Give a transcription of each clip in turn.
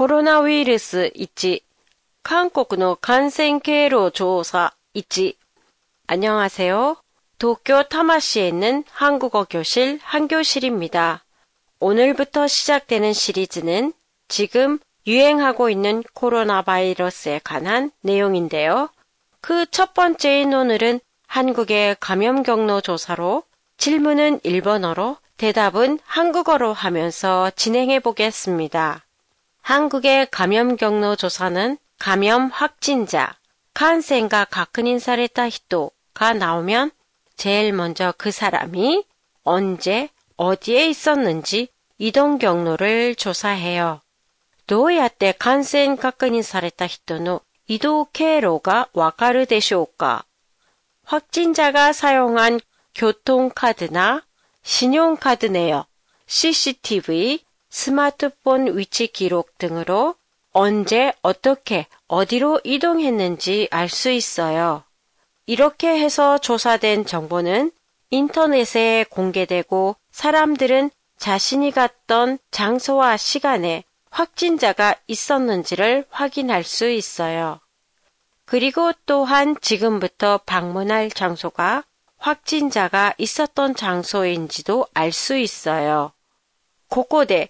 コロナウイルス1、韓国の感染経路調査1 안녕하세요. 도쿄 타마시에 있는 한국어 교실 한교실입니다. 오늘부터 시작되는 시리즈는 지금 유행하고 있는 코로나 바이러스에 관한 내용인데요. 그 첫 번째인 오늘은 한국의 감염 경로 조사로 질문은 일본어로 대답은 한국어로 하면서 진행해 보겠습니다. 한국의 감염 경로 조사는 감염 확진자, 칸센가 가크닌 사레타 히토가 나오면 제일 먼저 그 사람이 언제 어디에 있었는지 이동 경로를 조사해요. どうやって感染確認された人の移動経路がわかるでしょうか 확진자가 사용한 교통카드나 신용카드 내역, CCTV, 스마트폰 위치 기록 등으로 언제, 어떻게, 어디로 이동했는지 알 수 있어요. 이렇게 해서 조사된 정보는 인터넷에 공개되고 사람들은 자신이 갔던 장소와 시간에 확진자가 있었는지를 확인할 수 있어요. 그리고 또한 지금부터 방문할 장소가 확진자가 있었던 장소인지도 알 수 있어요. 곳곳에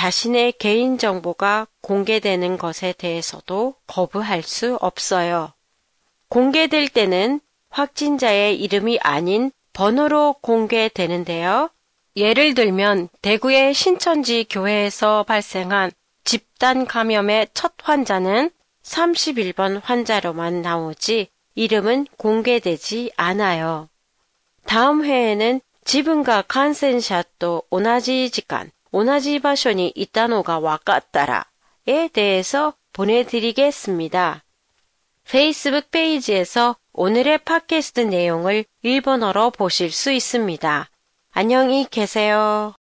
자신의 개인정보가 공개되는 것에 대해서도 거부할 수 없어요. 공개될 때는 확진자의 이름이 아닌 번호로 공개되는데요. 예를 들면 대구의 신천지 교회에서 발생한 집단 감염의 첫 환자는 31번 환자로만 나오지 이름은 공개되지 않아요. 다음 회에는 지분과 칸센샷도 同じ時間 同じ場所にいたのが分かったら에 대해서 보내드리겠습니다. 페이스북 페이지에서 오늘의 팟캐스트 내용을 일본어로 보실 수 있습니다. 안녕히 계세요.